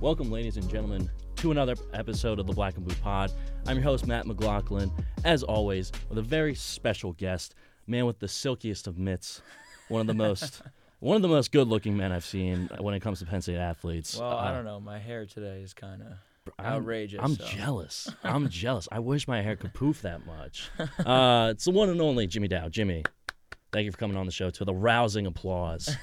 Welcome, ladies and gentlemen, to another episode of the Black and Blue Pod. I'm your host, Matt McLaughlin, as always, with a very special guest, man with the silkiest of mitts, one of the most. One of the most good-looking men I've seen when it comes to Penn State athletes. Well, I Uh, don't know. My hair today is kind of outrageous. I'm so. jealous. I'm jealous. I wish my hair could poof that much. Uh, it's the one and only Jimmy Dowd. Jimmy, thank you for coming on the show. To the rousing applause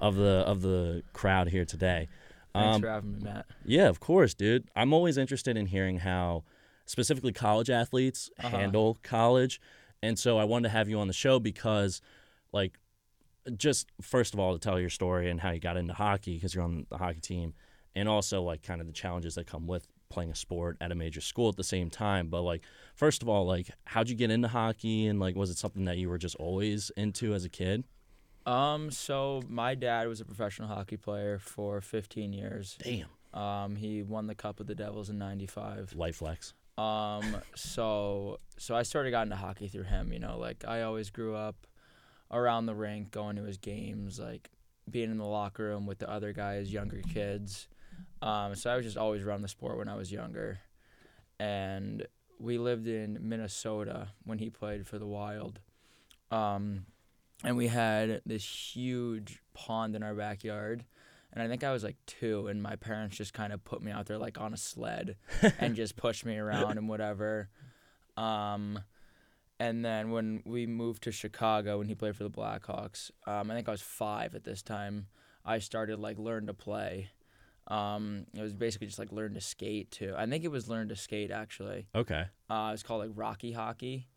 of the of the crowd here today. Thanks Um, for having me, Matt. Yeah, of course, dude. I'm always interested in hearing how specifically college athletes Uh-huh. handle college. And so I wanted to have you on the show because like just first of all to tell your story and how you got into hockey because you're on the hockey team and also like kind of the challenges that come with playing a sport at a major school at the same time but like first of all like how'd you get into hockey and like was it something that you were just always into as a kid Um, so my dad was a professional hockey player for 15 years. damn Um, he won the Cup of the Devils in '95. life flex Um, so so I started got into hockey through him. You know, like I always grew up around the rink, going to his games, like being in the locker room with the other guys, younger kids. Um, so I was just always around the sport when I was younger, and we lived in Minnesota when he played for the Wild. Um, and we had this huge pond in our backyard. And I think I was like two, and my parents just kind of put me out there like on a sled and just pushed me around and whatever. Um, and then when we moved to Chicago when he played for the Blackhawks, um, I think I was five at this time. I started like learn to play. Um, it was basically just like learn to skate too. I think it was learn to skate actually. okay Uh, it's called like Rocky Hockey.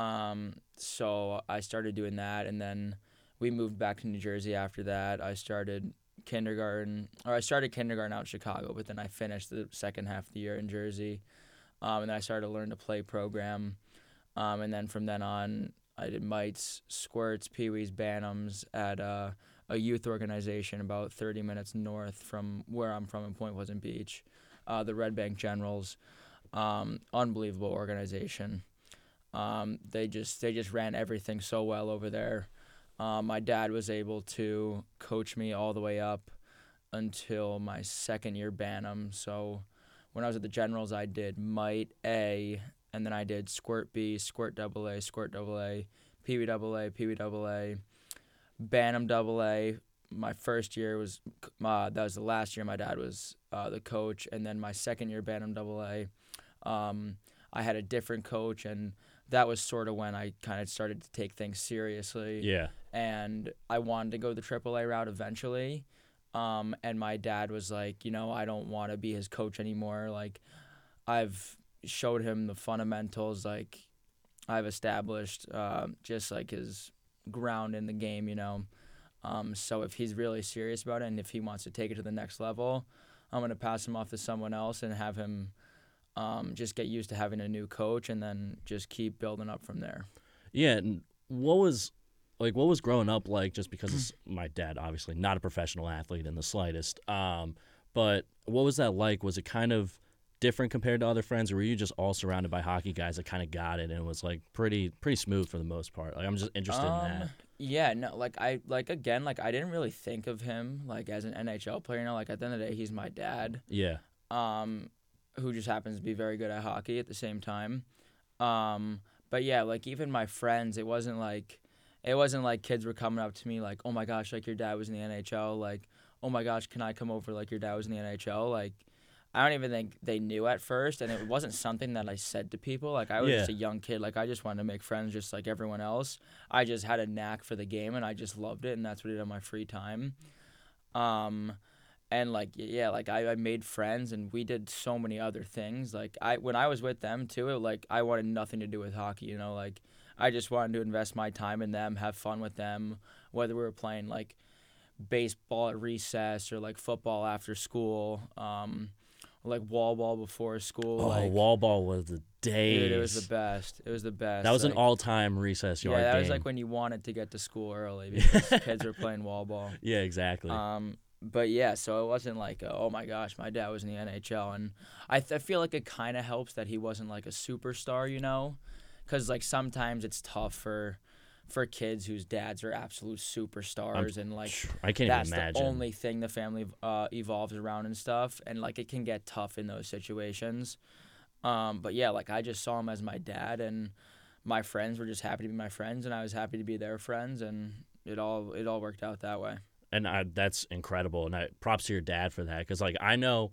Um, so I started doing that, and then we moved back to New Jersey after that. I started kindergarten, or I started kindergarten out in Chicago, but then I finished the second half of the year in Jersey. Um, and then I started to learn to play program. Um, and then from then on, I did mites, squirts, peewees, bantams at uh, a youth organization about 30 minutes north from where I'm from in Point Pleasant Beach, uh, the Red Bank Generals. Um, unbelievable organization. Um, they just they just ran everything so well over there. Um, my dad was able to coach me all the way up until my second year Bantam. So when I was at the Generals, I did Mite A, and then I did Squirt B, Squirt Double A, Squirt Double A, Wee Double A, Wee Double A, Bantam Double A. My first year was uh, that was the last year my dad was uh, the coach, and then my second year Bantam Double A, um, I had a different coach, and that was sort of when I kind of started to take things seriously yeah and I wanted to go the AAA route eventually. Um, and my dad was like, you know, I don't want to be his coach anymore. Like, I've showed him the fundamentals. Like, I've established uh, just like his ground in the game, you know. Um, so if he's really serious about it and if he wants to take it to the next level, I'm gonna pass him off to someone else and have him um, just get used to having a new coach and then just keep building up from there. Yeah, and what was like what was growing up like just because my dad obviously not a professional athlete in the slightest. Um, but what was that like? Was it kind of different compared to other friends or were you just all surrounded by hockey guys that kind of got it and it was like pretty pretty smooth for the most part? Like I'm just interested in that. Um, Yeah, no, like I like again, like I didn't really think of him like as an NHL player. You know, like at the end of the day, he's my dad, Yeah. um, who just happens to be very good at hockey at the same time. Um, but yeah, like even my friends, it wasn't like it wasn't like kids were coming up to me like, "Oh my gosh, like your dad was in the NHL." Like, "Oh my gosh, can I come over like your dad was in the NHL?" Like I don't even think they knew at first, and it wasn't something that I said to people. Like I was just a young kid. Like I just wanted to make friends, just like everyone else. I just had a knack for the game, and I just loved it, and that's what I did on my free time. Um, and like yeah, like I, I made friends, and we did so many other things. Like I when I was with them too, it, like I wanted nothing to do with hockey. You know, like I just wanted to invest my time in them, have fun with them, whether we were playing like baseball at recess or like football after school. Um, like wall ball before school. Oh, like, wall ball was the day. Dude, it was the best. It was the best. that was an all-time recess Yeah, yard that game. was like when you wanted to get to school early because kids were playing wall ball. yeah, exactly. Um, but yeah, so it wasn't like, uh, oh my gosh, my dad was in the NHL, and I, th- I feel like it kind of helps that he wasn't like a superstar, you know, because like sometimes it's tough for for kids whose dads are absolute superstars and like I can't that's even imagine. the only thing the family uh, evolves around and stuff and like it can get tough in those situations. Um, but yeah like i just saw him as my dad and my friends were just happy to be my friends and i was happy to be their friends and it all it all worked out that way and I, that's incredible. And I, props to your dad for that, because like I know,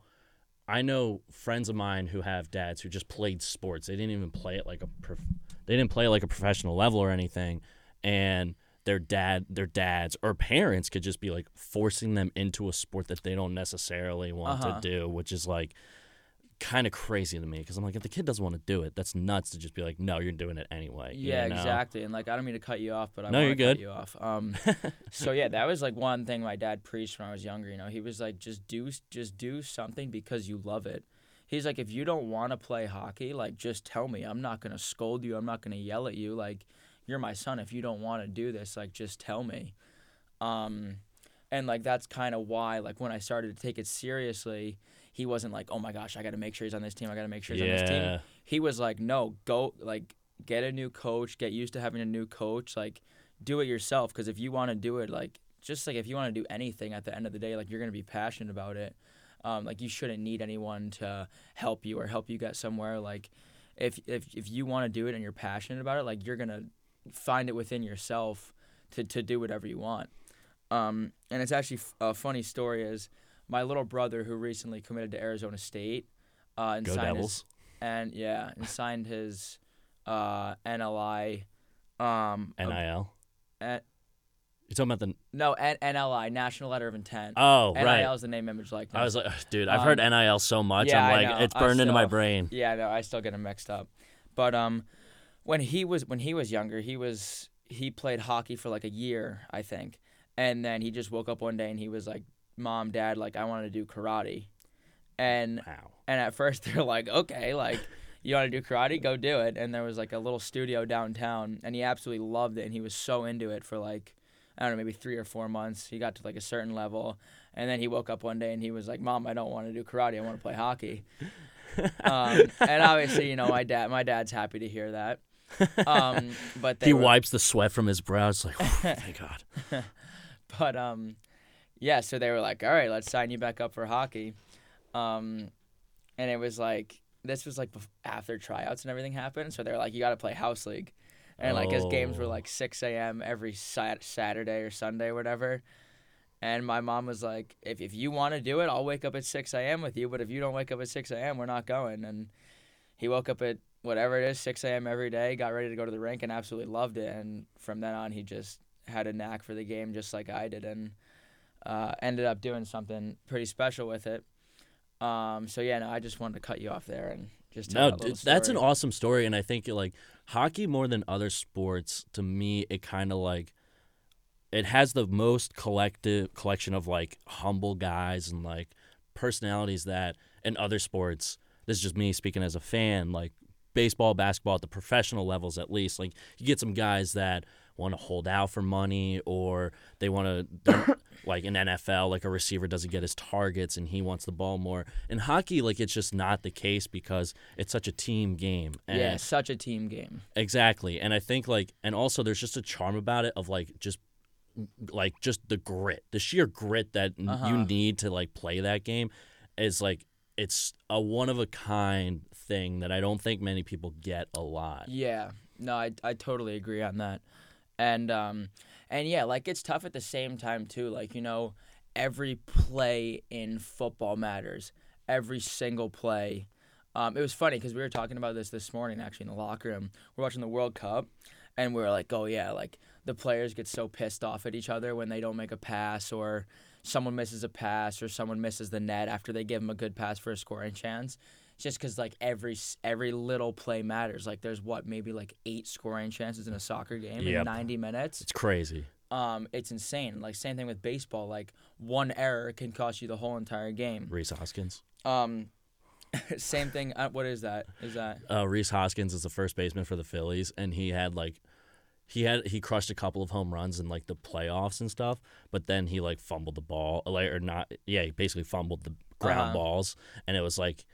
I know friends of mine who have dads who just played sports. They didn't even play it like a, prof- they didn't play like a professional level or anything, and their dad, their dads or parents could just be like forcing them into a sport that they don't necessarily want Uh-huh. to do, which is like kind of crazy to me because I'm like, if the kid doesn't want to do it, that's nuts to just be like, no, you're doing it anyway. you yeah know? exactly and like i don't mean to cut you off but i No, want you're to cut you off um, so yeah that was like one thing my dad preached when i was younger you know? He was like just do just do something because you love it. He's like if you don't want to play hockey like just tell me. I'm not going to scold you. I'm not going to yell at you. Like you're my son. If you don't want to do this like just tell me. Um and like that's kind of why like when i started to take it seriously he wasn't like oh my gosh i got to make sure he's on this team i got to make sure he's on this team he was like, no, go like get a new coach, get used to having a new coach, like do it yourself. Because if you want to do it, like just like if you want to do anything at the end of the day, like you're gonna be passionate about it. Um, like you shouldn't need anyone to help you or help you get somewhere. Like if if if you want to do it and you're passionate about it, like you're gonna find it within yourself to to do whatever you want. Um, and it's actually f- a funny story is my little brother who recently committed to Arizona State. Uh, and Go signed his- and yeah, and signed his uh, NLI. Um, NIL. uh, You're talking about the no, N- NLI, National Letter of Intent. oh right. NIL right. is the name, image, likeness. I was like, dude, I've heard Um, NIL so much. yeah, I'm like, it's burned into my brain. Yeah, no, I still get them mixed up. But um, when he was when he was younger, he was he played hockey for like a year, I think, and then he just woke up one day and he was like, "Mom, Dad, like I want to do karate," and Wow. And at first they're like, okay, like you want to do karate, go do it. And there was like a little studio downtown, and he absolutely loved it, and he was so into it for like I don't know, maybe three or four months. He got to like a certain level, and then he woke up one day and he was like, "Mom, I don't want to do karate. I want to play hockey." um, and obviously, you know, my dad, my dad's happy to hear that. Um, but He were- wipes the sweat from his brow. It's like, thank God. but um, yeah. So they were like, "All right, let's sign you back up for hockey," um, and it was like this was like after tryouts and everything happened. So they were like, "You got to play house league," and like his games were like 6 a.m. every sat- Saturday or Sunday or whatever. And my mom was like, if, if you want to do it, I'll wake up at 6 a.m. with you. But if you don't wake up at 6 a.m., we're not going. And he woke up at whatever it is, 6 a.m. every day, got ready to go to the rink, and absolutely loved it. And from then on, he just had a knack for the game just like I did, and uh, ended up doing something pretty special with it. Um, so yeah, no, I just wanted to cut you off there and just tell No, that dude, that's an awesome story, and I think like hockey more than other sports. To me, it kind of like it has the most collective collection of like humble guys and like personalities that in other sports. This is just me speaking as a fan. Like baseball, basketball at the professional levels, at least. Like you get some guys that want to hold out for money or they want to like in NFL like a receiver doesn't get his targets and he wants the ball more. In hockey like it's just not the case because it's such a team game. And yeah, such a team game. Exactly. And I think like and also there's just a charm about it of like just like just the grit, the sheer grit that Uh-huh. you need to like play that game is like it's a one of a kind thing that I don't think many people get a lot. Yeah, no, I I totally agree on that, and um, and yeah, like it's tough at the same time too. Like you know, every play in football matters. Every single play. Um, it was funny because we were talking about this this morning actually in the locker room. We're watching the World Cup, and we were like, oh yeah, like the players get so pissed off at each other when they don't make a pass or someone misses a pass or someone misses the net after they give them a good pass for a scoring chance just because like every every little play matters. Like there's what maybe like eight scoring chances in a soccer game Yep. in 90 minutes. It's crazy. Um, it's insane. Like same thing with baseball. Like one error can cost you the whole entire game. Rhys Hoskins. Um, same thing. Uh, what is that? Is that Uh, Rhys Hoskins is the first baseman for the Phillies, and he had like, he had he crushed a couple of home runs in like the playoffs and stuff, but then he like fumbled the ball, like or not, yeah, he basically fumbled the ground Uh-huh. balls, and it was like,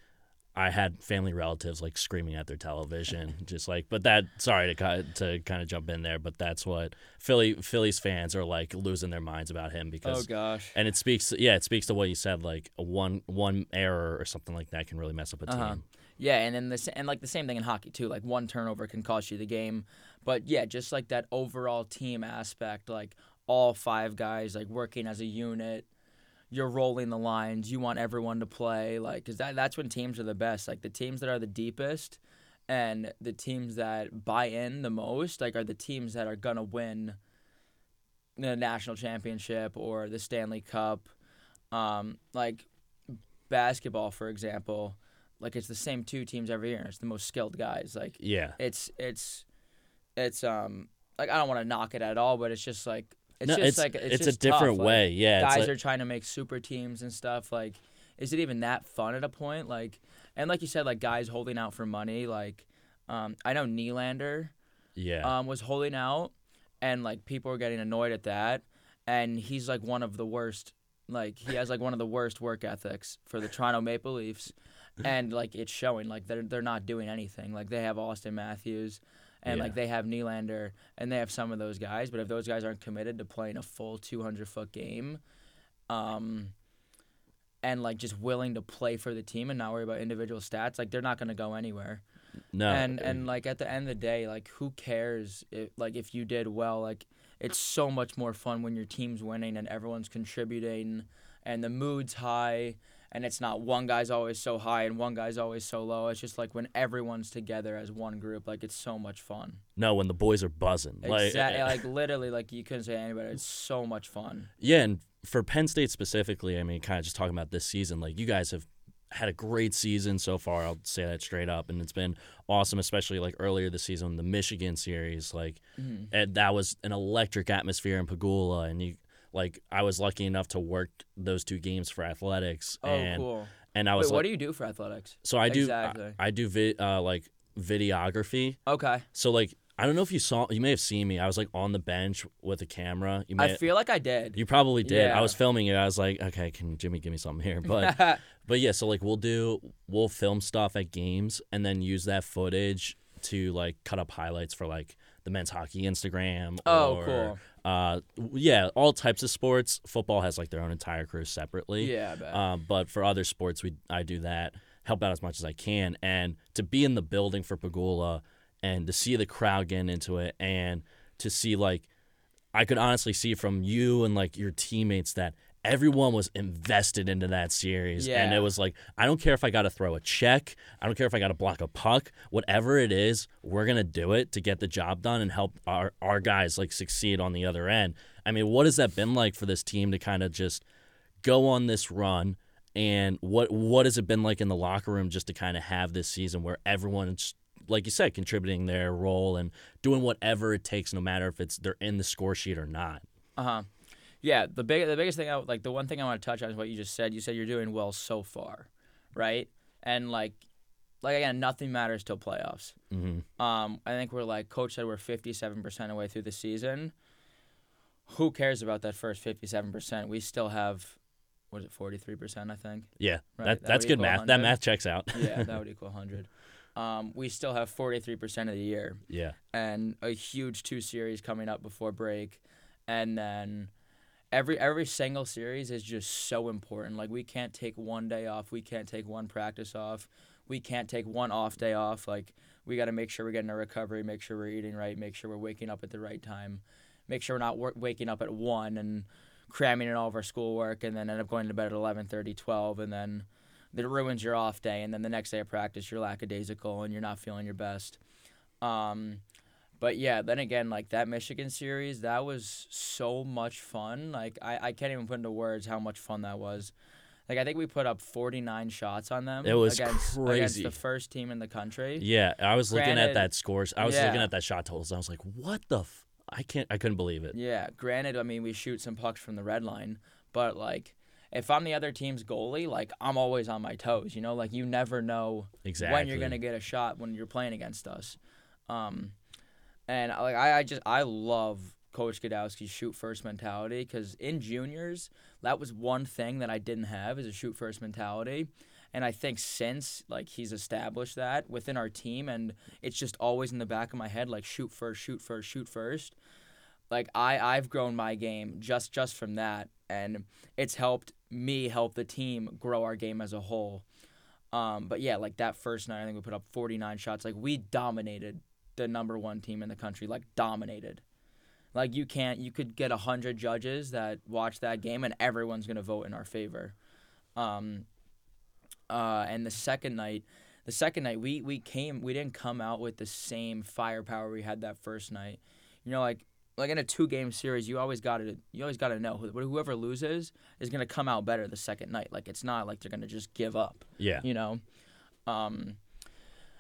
I had family relatives like screaming at their television, just like. But that, sorry to to kind of jump in there, but that's what Philly Phillies fans are like losing their minds about him because. Oh gosh. and it speaks, yeah, it speaks to what you said, like one one error or something like that can really mess up a team. Uh-huh. Yeah, and then the and like the same thing in hockey too. Like one turnover can cost you the game, but yeah, just like that overall team aspect, like all five guys like working as a unit. You're rolling the lines. You want everyone to play, like, cause that that's when teams are the best. Like the teams that are the deepest, and the teams that buy in the most, like, are the teams that are gonna win the national championship or the Stanley Cup. Um, like basketball, for example, like it's the same two teams every year. It's the most skilled guys. Like Yeah, it's it's it's um like I don't want to knock it at all, but it's just like it's no, just it's like it's, it's, a different tough. Like, way. yeah, guys like- are trying to make super teams and stuff. Like, is it even that fun at a point? Like, and like you said, like guys holding out for money. Like, um, I know Nylander yeah, um, was holding out, and like people were getting annoyed at that. And he's like one of the worst. Like he has like one of the worst work ethics for the Toronto Maple Leafs, and like it's showing. Like they're they're not doing anything. Like they have Auston Matthews, and Yeah. like they have Nylander, and they have some of those guys. But if those guys aren't committed to playing a full 200 foot game, um, and like just willing to play for the team and not worry about individual stats, like they're not gonna go anywhere no, and and like at the end of the day like who cares if like if you did well like it's so much more fun when your team's winning and everyone's contributing and the mood's high and it's not one guy's always so high and one guy's always so low it's just like when everyone's together as one group like it's so much fun no, when the boys are buzzing, like, exactly eh, eh. like literally like you couldn't say anybody it's so much fun Yeah, and for Penn State specifically, I mean, kind of just talking about this season, like you guys have had a great season so far. I'll say that straight up, and it's been awesome, especially like earlier this season, the Michigan series, like, Mhm. and that was an electric atmosphere in Pegula, and you. Like I was lucky enough to work those two games for athletics, oh and cool and I was. Wait, was what do you do for athletics so I do exactly. I, I do vi- uh, like videography. okay So like I don't know if you saw, you may have seen me. I was like on the bench with a camera. You may, i feel like i did you probably did. I was filming it. I was like, okay, can Jimmy give me something here? But but yeah, so like we'll do we'll film stuff at games and then use that footage to like cut up highlights for like the men's hockey Instagram. Oh, or, cool. Uh, yeah, all types of sports. Football has like their own entire crew separately. yeah. Um, but for other sports, we I do that, help out as much as I can, and to be in the building for Pegula and to see the crowd getting into it, and to see like, I could honestly see from you and like your teammates that everyone was invested into that series, and it was like I don't care if I got to throw a check, I don't care if I got to block a puck, whatever it is, we're gonna do it to get the job done and help our our guys like succeed on the other end. I mean, what has that been like for this team to kind of just go on this run and what what has it been like in the locker room just to kind of have this season where everyone's like you said contributing their role and doing whatever it takes no matter if it's they're in the score sheet or not Uh huh. Yeah, the big the biggest thing I like the one thing I want to touch on is what you just said. You said you're doing well so far, right? And like like again, nothing matters till playoffs. hmm Um, I think we're like coach said we're 57% away through the season. Who cares about that first 57%? We still have what is it 43%, I think. yeah Right, that, that that's good math that math checks out Yeah, that would equal 100. Um, we still have 43% of the year. yeah and a huge two series coming up before break and then every every single series is just so important. Like we can't take one day off. We can't take one practice off. We can't take one off day off. Like we got to make sure we're getting a recovery make sure we're eating right make sure we're waking up at the right time make sure we're not wor- waking up at 1 and cramming in all of our schoolwork and then end up going to bed at 11:30 12 and then that ruins your off day. And then the next day of practice you're lackadaisical and you're not feeling your best. Um, but yeah, then again, like that Michigan series, that was so much fun. Like I, I can't even put into words how much fun that was. Like I think we put up 49 shots on them. It was against, against the first team in the country. yeah i was looking at that scores i was looking at that shot totals i was like what the f- i can't i couldn't believe it Yeah, granted, I mean we shoot some pucks from the red line, but like if I'm the other team's goalie, like I'm always on my toes. You know, like you never know exactly when you're gonna get a shot when you're playing against us. Um, and like I, I just I love Coach Gadowsky's shoot first mentality because in juniors that was one thing that I didn't have is a shoot first mentality, And I think since like he's established that within our team, and it's just always in the back of my head, like shoot first, shoot first, shoot first. Like I, I've grown my game just just from that, and it's helped me help the team grow our game as a whole. Um, but yeah, like that first night, I think we put up 49 shots. Like we dominated the number one team in the country, like dominated. Like you can't, you could get a hundred judges that watch that game, and everyone's gonna vote in our favor. Um, uh, and the second night, the second night we we came, we didn't come out with the same firepower we had that first night. You know, like like in a two game series, you always got to you always got to know whoever loses is gonna come out better the second night. Like it's not like they're gonna just give up. Yeah. You know, um,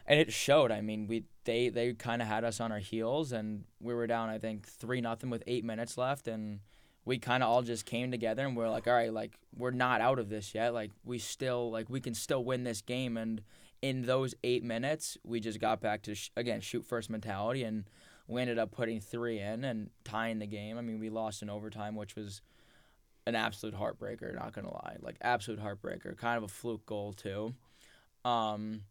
and it showed. I mean, we they they kind of had us on our heels, and we were down I think three nothing with eight minutes left, and we kind of all just came together and we're like, all right, like we're not out of this yet. Like we still like we can still win this game, and in those eight minutes, we just got back to sh- again shoot first mentality and we ended up putting three in and tying the game. I mean, we lost in overtime, which was an absolute heartbreaker. Not gonna lie, like absolute heartbreaker. Kind of a fluke goal too. Um,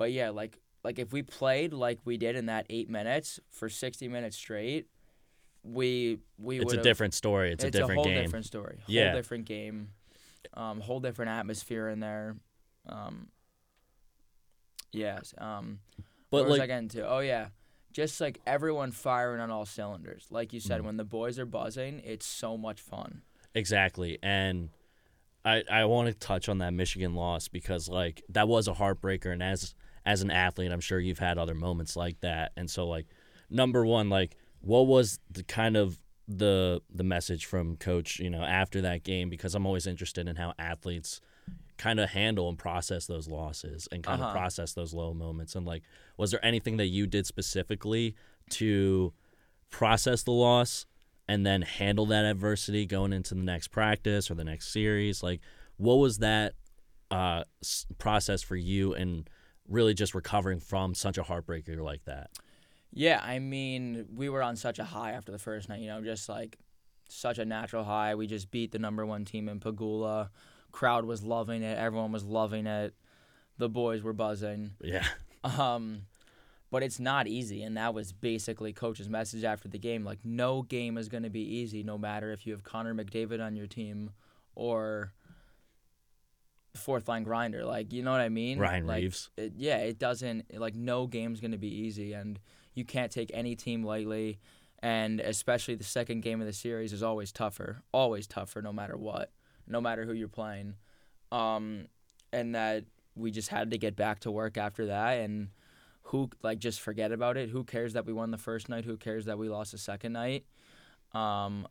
but yeah, like like if we played like we did in that eight minutes for sixty minutes straight, we we it's a different story. It's, it's a different a whole game. different story. Whole Yeah. different game. Um, whole different atmosphere in there. Um, yes. Um, but what was I like, getting to? Oh yeah, just like everyone firing on all cylinders. Like you said, Mhm. when the boys are buzzing, it's so much fun. Exactly. And I I want to touch on that Michigan loss because like that was a heartbreaker and as as an athlete, I'm sure you've had other moments like that. And so like number 1 like what was the kind of the the message from coach, you know, after that game because I'm always interested in how athletes kind of handle and process those losses and kind Uh-huh. of process those low moments and like was there anything that you did specifically to process the loss and then handle that adversity going into the next practice or the next series like what was that uh, process for you and really just recovering from such a heartbreaker like that Yeah, I mean, we were on such a high after the first night. You know, just like such a natural high. We just beat the number one team in Pegula. Crowd was loving it. Everyone was loving it. The boys were buzzing. yeah Um, but it's not easy, and that was basically coach's message after the game. Like, no game is going to be easy, no matter if you have Connor McDavid on your team or fourth line grinder. Like, you know what I mean? ryan like, Reaves It, yeah, it doesn't like no game's going to be easy, and you can't take any team lightly. And especially the second game of the series is always tougher, always tougher, no matter what, no matter who you're playing. Um, and that we just had to get back to work after that, and who like just forget about it. Who cares that we won the first night? Who cares that we lost the second night? Um,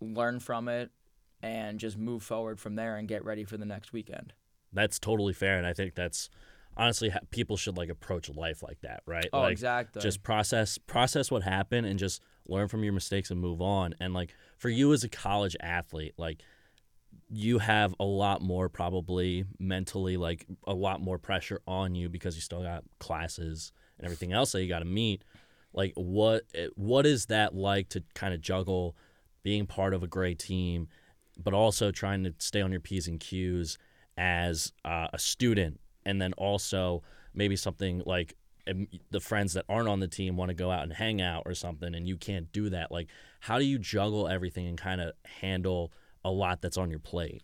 learn from it and just move forward from there and get ready for the next weekend. that's totally fair and i think that's honestly people should like approach life like that right Oh, like exactly. just process process what happened and just learn from your mistakes and move on and like for you as a college athlete like you have a lot more probably mentally like a lot more pressure on you because you still got classes and everything else that you got to meet like what eh, what is that like to kind of juggle being part of a great team but also trying to stay on your p's and q's as uh, a student. And then also maybe something like um, the friends that aren't on the team want to go out and hang out or something and you can't do that. Like how do you juggle everything and kind of handle a lot that's on your plate?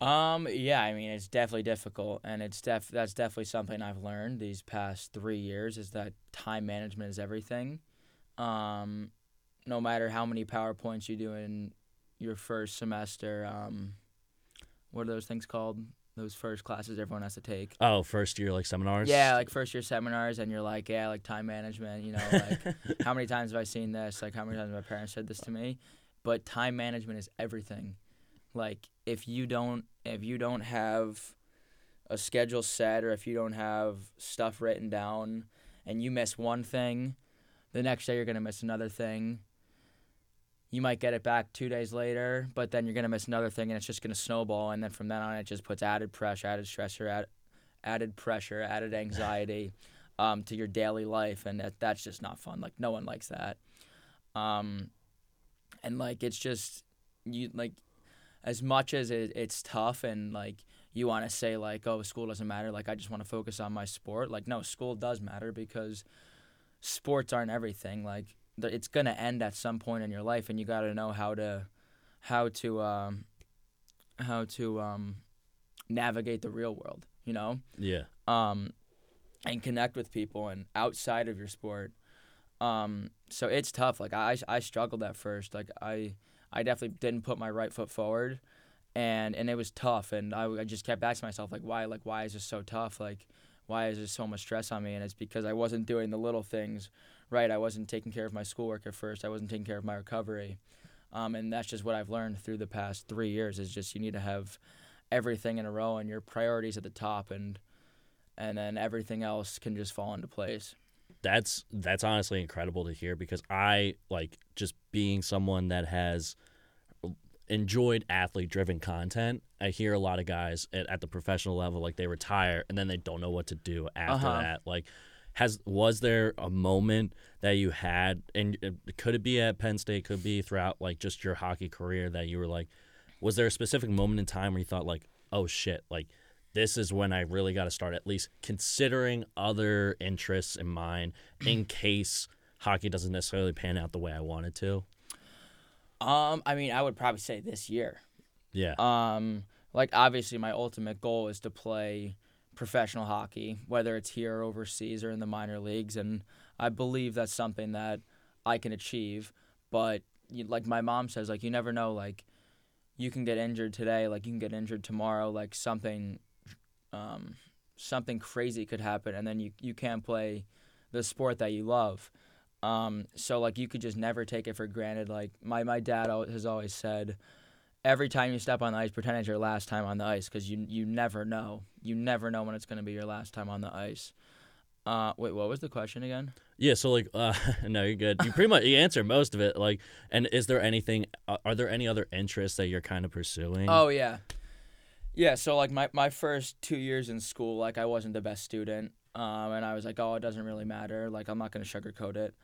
Um, yeah, I mean it's definitely difficult, and it's def that's definitely something I've learned these past three years is that time management is everything. Um, no matter how many powerpoints you do in your first semester, um, what are those things called? Those first classes everyone has to take. oh first year like seminars Yeah, like first year seminars, and you're like, yeah, like time management. You know, like how many times have I seen this? Like how many times have my parents said this to me? But time management is everything. Like if you don't if you don't have a schedule set or if you don't have stuff written down and you miss one thing, the next day you're gonna miss another thing. You might get it back two days later, but then you're gonna miss another thing and it's just gonna snowball and then from then on it just puts added pressure, added stressor, add, added pressure, added anxiety um, to your daily life and that that's just not fun. Like no one likes that. Um, and like it's just you like as much as it, it's tough and like you want to say like, oh, school doesn't matter. Like I just want to focus on my sport. Like no, school does matter because sports aren't everything. Like it's gonna end at some point in your life, and you got to know how to how to um, how to um, navigate the real world. You know Yeah. um, and connect with people and outside of your sport. Um, so it's tough. Like I, I struggled at first. Like I, I definitely didn't put my right foot forward, and and it was tough. And I, I just kept asking myself like, why, like why is this so tough? Like why is there so much stress on me? And it's because I wasn't doing the little things right. I wasn't taking care of my schoolwork at first. I wasn't taking care of my recovery. Um, and that's just what I've learned through the past three years is just you need to have everything in a row and your priorities at the top and and then everything else can just fall into place. that's that's honestly incredible to hear because I like just being someone that has enjoyed athlete driven content. I hear a lot of guys at, at the professional level like they retire and then they don't know what to do after Uh-huh. that. Like has was there a moment that you had and uh, could it be at Penn State could be throughout like just your hockey career that you were like was there a specific moment in time where you thought like oh shit like this is when I really got to start at least considering other interests in mind in case hockey doesn't necessarily pan out the way I wanted to. Um, I mean, I would probably say this year. Yeah. Um, like obviously, my ultimate goal is to play professional hockey, whether it's here or overseas or in the minor leagues, and I believe that's something that I can achieve. But you, like my mom says, like you never know, like you can get injured today, like you can get injured tomorrow, like something, um, something crazy could happen, and then you you can't play the sport that you love. Um, so like you could just never take it for granted. Like my my dad has always said, every time you step on the ice, pretend it's your last time on the ice because you you never know. You never know when it's going to be your last time on the ice. Uh, wait, what was the question again? Yeah, so like uh no, you're good. You pretty much you answer most of it like and is there anything are there any other interests that you're kind of pursuing? Oh yeah, yeah. So like my my first two years in school, like I wasn't the best student, um, and I was like, oh, it doesn't really matter. Like I'm not gonna sugarcoat it.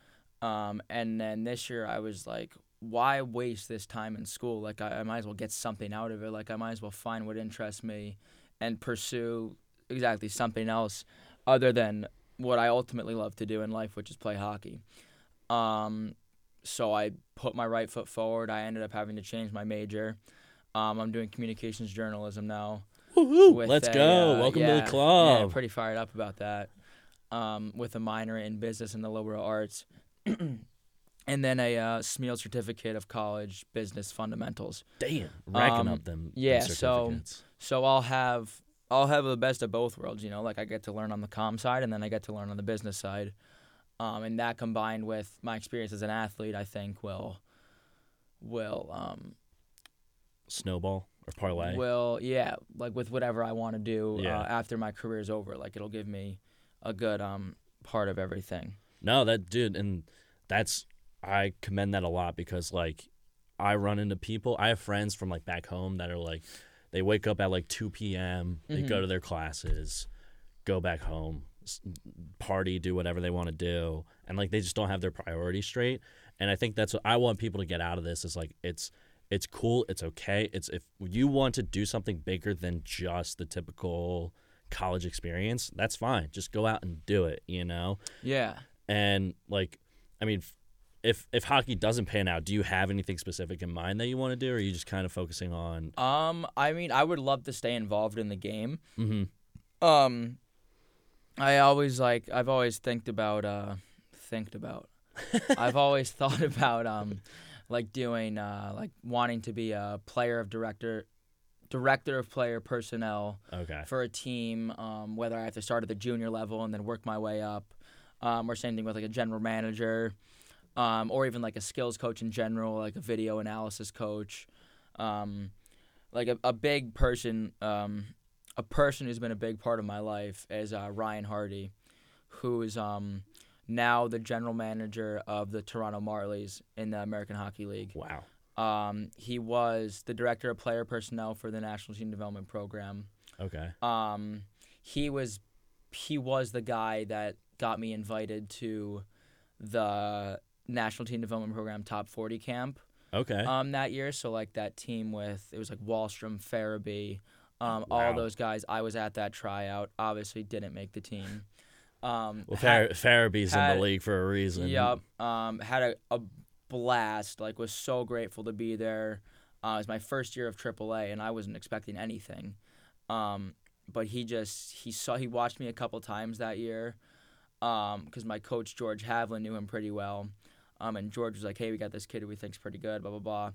Um, and then this year I was like, why waste this time in school? Like I, I might as well get something out of it. Like I might as well find what interests me, and pursue exactly something else other than what I ultimately love to do in life, which is play hockey. Um, so I put my right foot forward. I ended up having to change my major. Um, I'm doing communications journalism now. Woohoo, Let's a, go. uh, Welcome to the club. Yeah, pretty fired up about that. Um, with a minor in business and the liberal arts, and then a uh, SMEAL certificate of college business fundamentals. Damn, racking Um, up them, them yeah, so- So I'll have I'll have the best of both worlds. You know, like I get to learn on the com side, and then I get to learn on the business side. Um, and that combined with my experience as an athlete, I think will will um, snowball or parlay. will yeah like with whatever I want to do Yeah. uh, after my career is over. Like it'll give me a good um part of everything. No, that dude, and that's I commend that a lot because like I run into people. I have friends from like back home that are like they wake up at like two p.m. They go Mhm. to their classes, go back home, party, do whatever they want to do, and like they just don't have their priorities straight. And I think that's what I want people to get out of this is like it's it's cool, it's okay. It's if you want to do something bigger than just the typical college experience, that's fine. Just go out and do it, you know? Yeah. And like, I mean, if if hockey doesn't pan out, do you have anything specific in mind that you want to do, or are you just kind of focusing on? Um, I mean, I would love to stay involved in the game. hmm Um, I always like I've always think about uh, think about. I've always thought about um, like doing uh, like wanting to be a player of director, director of player personnel Okay. for a team. Um, whether I have to start at the junior level and then work my way up, um, or same thing with like a general manager, um, or even like a skills coach in general, like a video analysis coach. Um, like a, a big person, um, a person who's been a big part of my life is uh, Ryan Hardy, who is um, now the general manager of the Toronto Marlies in the American Hockey League. Wow. Um, he was the director of player personnel for the National Team Development Program. Okay. Um, he was he was the guy that got me invited to the National Team Development Program Top 40 camp Okay. um, that year. So like that team with it was like Wahlstrom, Farabee, Um, Wow. All those guys, I was at that tryout. Obviously, didn't make the team. Um, Well, had- Far- Farabee's in the league for a reason. Yep. Um, had a, a blast. Like, was so grateful to be there. Uh, it was my first year of AAA, and I wasn't expecting anything. Um, but he just he saw he watched me a couple times that year, because my coach George Havlin knew him pretty well. Um, and George was like, "Hey, we got this kid who we think's pretty good." Blah blah blah.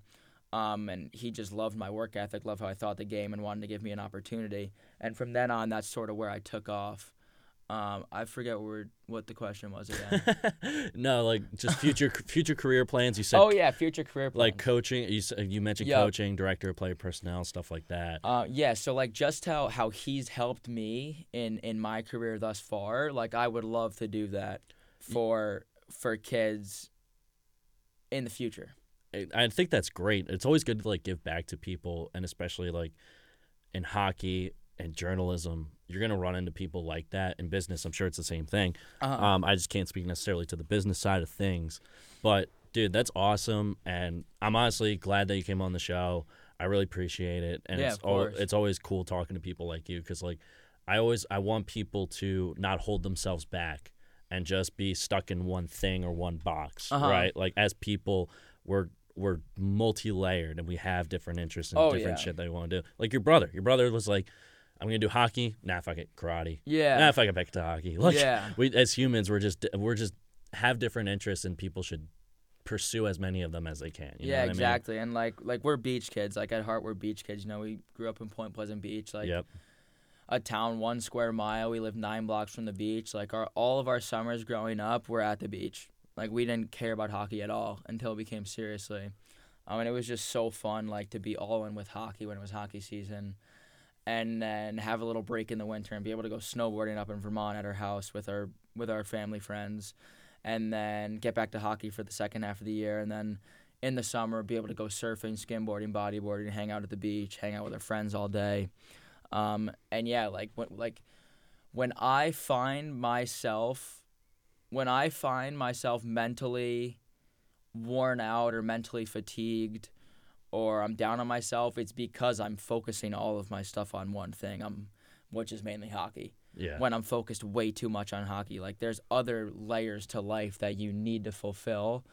Um, and he just loved my work ethic, loved how I thought the game, and wanted to give me an opportunity. And from then on, that's sort of where I took off. Um, I forget where, what the question was again. no, like just future future career plans. You said oh yeah, future career plans. like coaching. You you mentioned Yep. coaching, director of player personnel, stuff like that. Uh, yeah, so like just how how he's helped me in in my career thus far, like I would love to do that for for kids in the future. I- think that's great. It's always good to like give back to people, and especially like in hockey and journalism, you're gonna run into people like that. In business, I'm sure it's the same thing. Uh-huh. Um, I just can't speak necessarily to the business side of things, but dude, that's awesome, and I'm honestly glad that you came on the show. I really appreciate it, and Yeah, it's al- it's always cool talking to people like you because like I always I want people to not hold themselves back and just be stuck in one thing or one box, Uh-huh. right? Like as people, we're we're multi-layered and we have different interests and Oh, different yeah. shit that we want to do. Like your brother, your brother was like, "I'm gonna do hockey. Nah, fuck it, karate. Yeah. Nah, fuck it, back to hockey." Like Yeah. we as humans, we're just we're just have different interests and people should pursue as many of them as they can. You know yeah, what I mean? exactly. And like like we're beach kids. Like at heart, we're beach kids. You know, we grew up in Point Pleasant Beach, like Yep. A town one square mile. We lived nine blocks from the beach. Like our all of our summers growing up, we're at the beach. Like we didn't care about hockey at all until it became seriously. Um, I mean, it was just so fun, like to be all in with hockey when it was hockey season, and then have a little break in the winter and be able to go snowboarding up in Vermont at our house with our with our family friends, and then get back to hockey for the second half of the year, and then in the summer be able to go surfing, skimboarding, bodyboarding, hang out at the beach, hang out with our friends all day, um, and yeah, like when like when I find myself when I find myself mentally worn out or mentally fatigued or I'm down on myself, it's because I'm focusing all of my stuff on one thing. I'm which is mainly hockey. Yeah. When I'm focused way too much on hockey, like there's other layers to life that you need to fulfill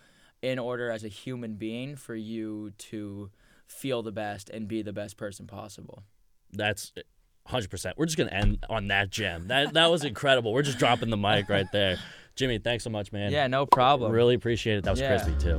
in order as a human being for you to feel the best and be the best person possible. That's 100%. We're just going to end on that gem. That that was incredible. We're just dropping the mic right there. Jimmy, thanks so much, man. Yeah, no problem. Really appreciate it. That was Yeah. crispy too.